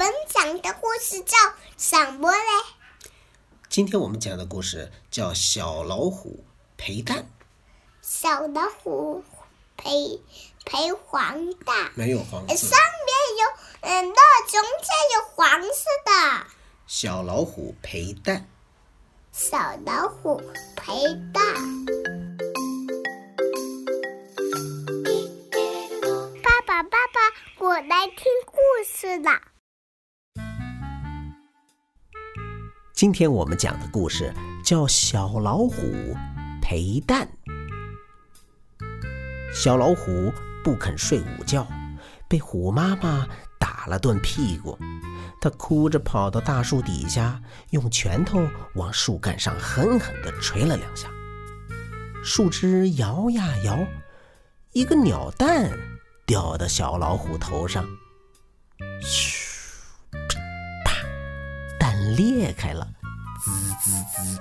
本讲的故事叫什么嘞？今天我们讲的故事叫《小老虎陪蛋》。小老虎陪陪黄蛋，没有黄色。上面有嗯，那中间有黄色的。小老虎陪蛋。小老虎陪蛋。爸爸，爸爸，我来听故事了。今天我们讲的故事叫《小老虎陪蛋》。小老虎不肯睡午觉，被虎妈妈打了顿屁股。他哭着跑到大树底下，用拳头往树干上狠狠地捶了两下。树枝摇呀摇，一个鸟蛋掉到小老虎头上，嘘，裂开了，滋滋滋，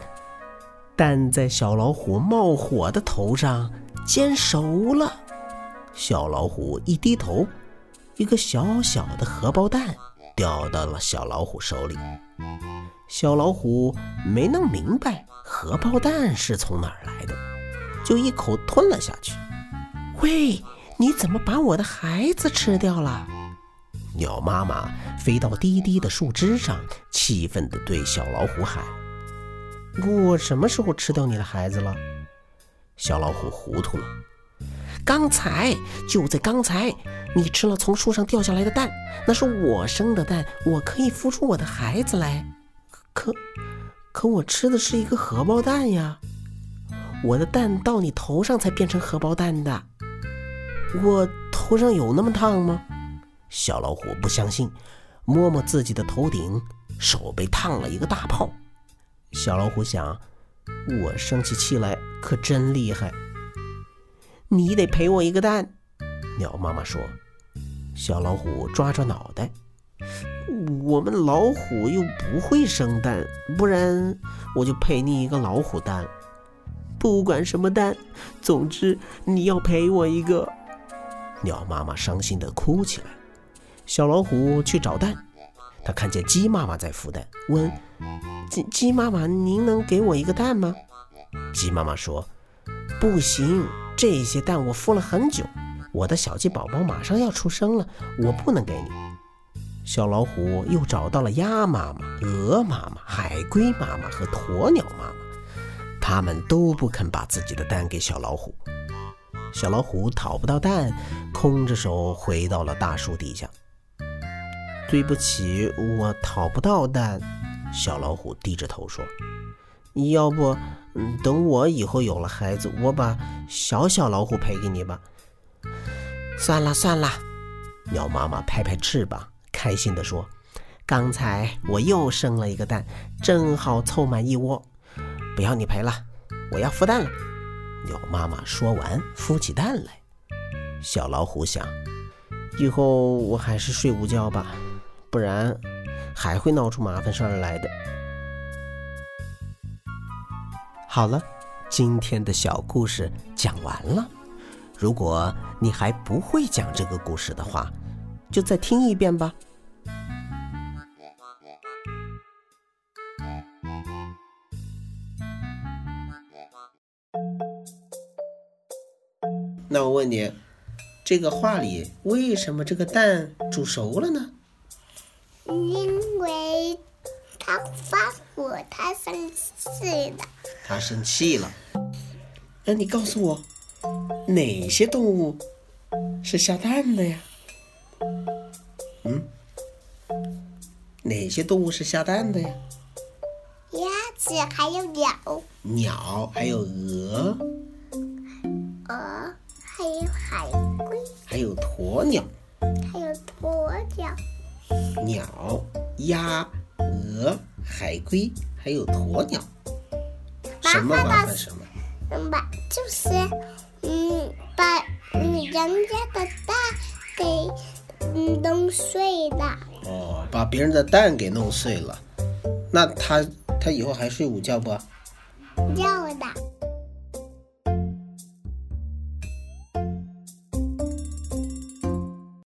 蛋在小老虎冒火的头上煎熟了。小老虎一低头，一个小小的荷包蛋。掉到了小老虎手里，小老虎没弄明白荷包蛋是从哪儿来的，就一口吞了下去。喂，你怎么把我的孩子吃掉了？鸟妈妈飞到低低的树枝上，气愤地对小老虎喊：“我什么时候吃掉你的孩子了？”小老虎糊涂了。刚才就在刚才，你吃了从树上掉下来的蛋，那是我生的蛋，我可以孵出我的孩子来。可，可我吃的是一个荷包蛋呀！我的蛋到你头上才变成荷包蛋的。我头上有那么烫吗？小老虎不相信，摸摸自己的头顶，手被烫了一个大泡。小老虎想，我生起气来可真厉害。你得赔我一个蛋，鸟妈妈说。小老虎抓抓脑袋，我们老虎又不会生蛋，不然我就赔你一个老虎蛋。不管什么蛋，总之你要赔我一个。鸟妈妈伤心地哭起来。小老虎去找蛋，他看见鸡妈妈在孵蛋，问鸡鸡妈妈：“您能给我一个蛋吗？”鸡妈妈说：“不行。”这些蛋我孵了很久，我的小鸡宝宝马上要出生了，我不能给你。小老虎又找到了鸭妈妈、鹅妈妈、海龟妈妈和鸵鸟妈妈，他们都不肯把自己的蛋给小老虎。小老虎讨不到蛋，空着手回到了大树底下。对不起，我讨不到蛋。小老虎低着头说。要不，等我以后有了孩子，我把小小老虎赔给你吧。算了算了，鸟妈妈拍拍翅膀，开心地说：“刚才我又生了一个蛋，正好凑满一窝。不要你赔了，我要孵蛋了。”鸟妈妈说完，孵起蛋来。小老虎想：以后我还是睡午觉吧，不然还会闹出麻烦事儿来的。好了，今天的小故事讲完了。如果你还不会讲这个故事的话，就再听一遍吧。那我问你，这个画里为什么这个蛋煮熟了呢？因为它发火，它生气了。他生气了，那你告诉我，哪些动物是下蛋的呀？嗯，哪些动物是下蛋的呀？鸭子还有鸟，鸟还有鹅，鹅还有海龟，还有鸵鸟，还有鸵鸟，鸟、鸭、鹅、海龟还有鸵鸟。什么麻烦什么？嗯，把就是，嗯，把你人家的蛋给弄碎了。哦，把别人的蛋给弄碎了，那他他以后还睡午觉不？要。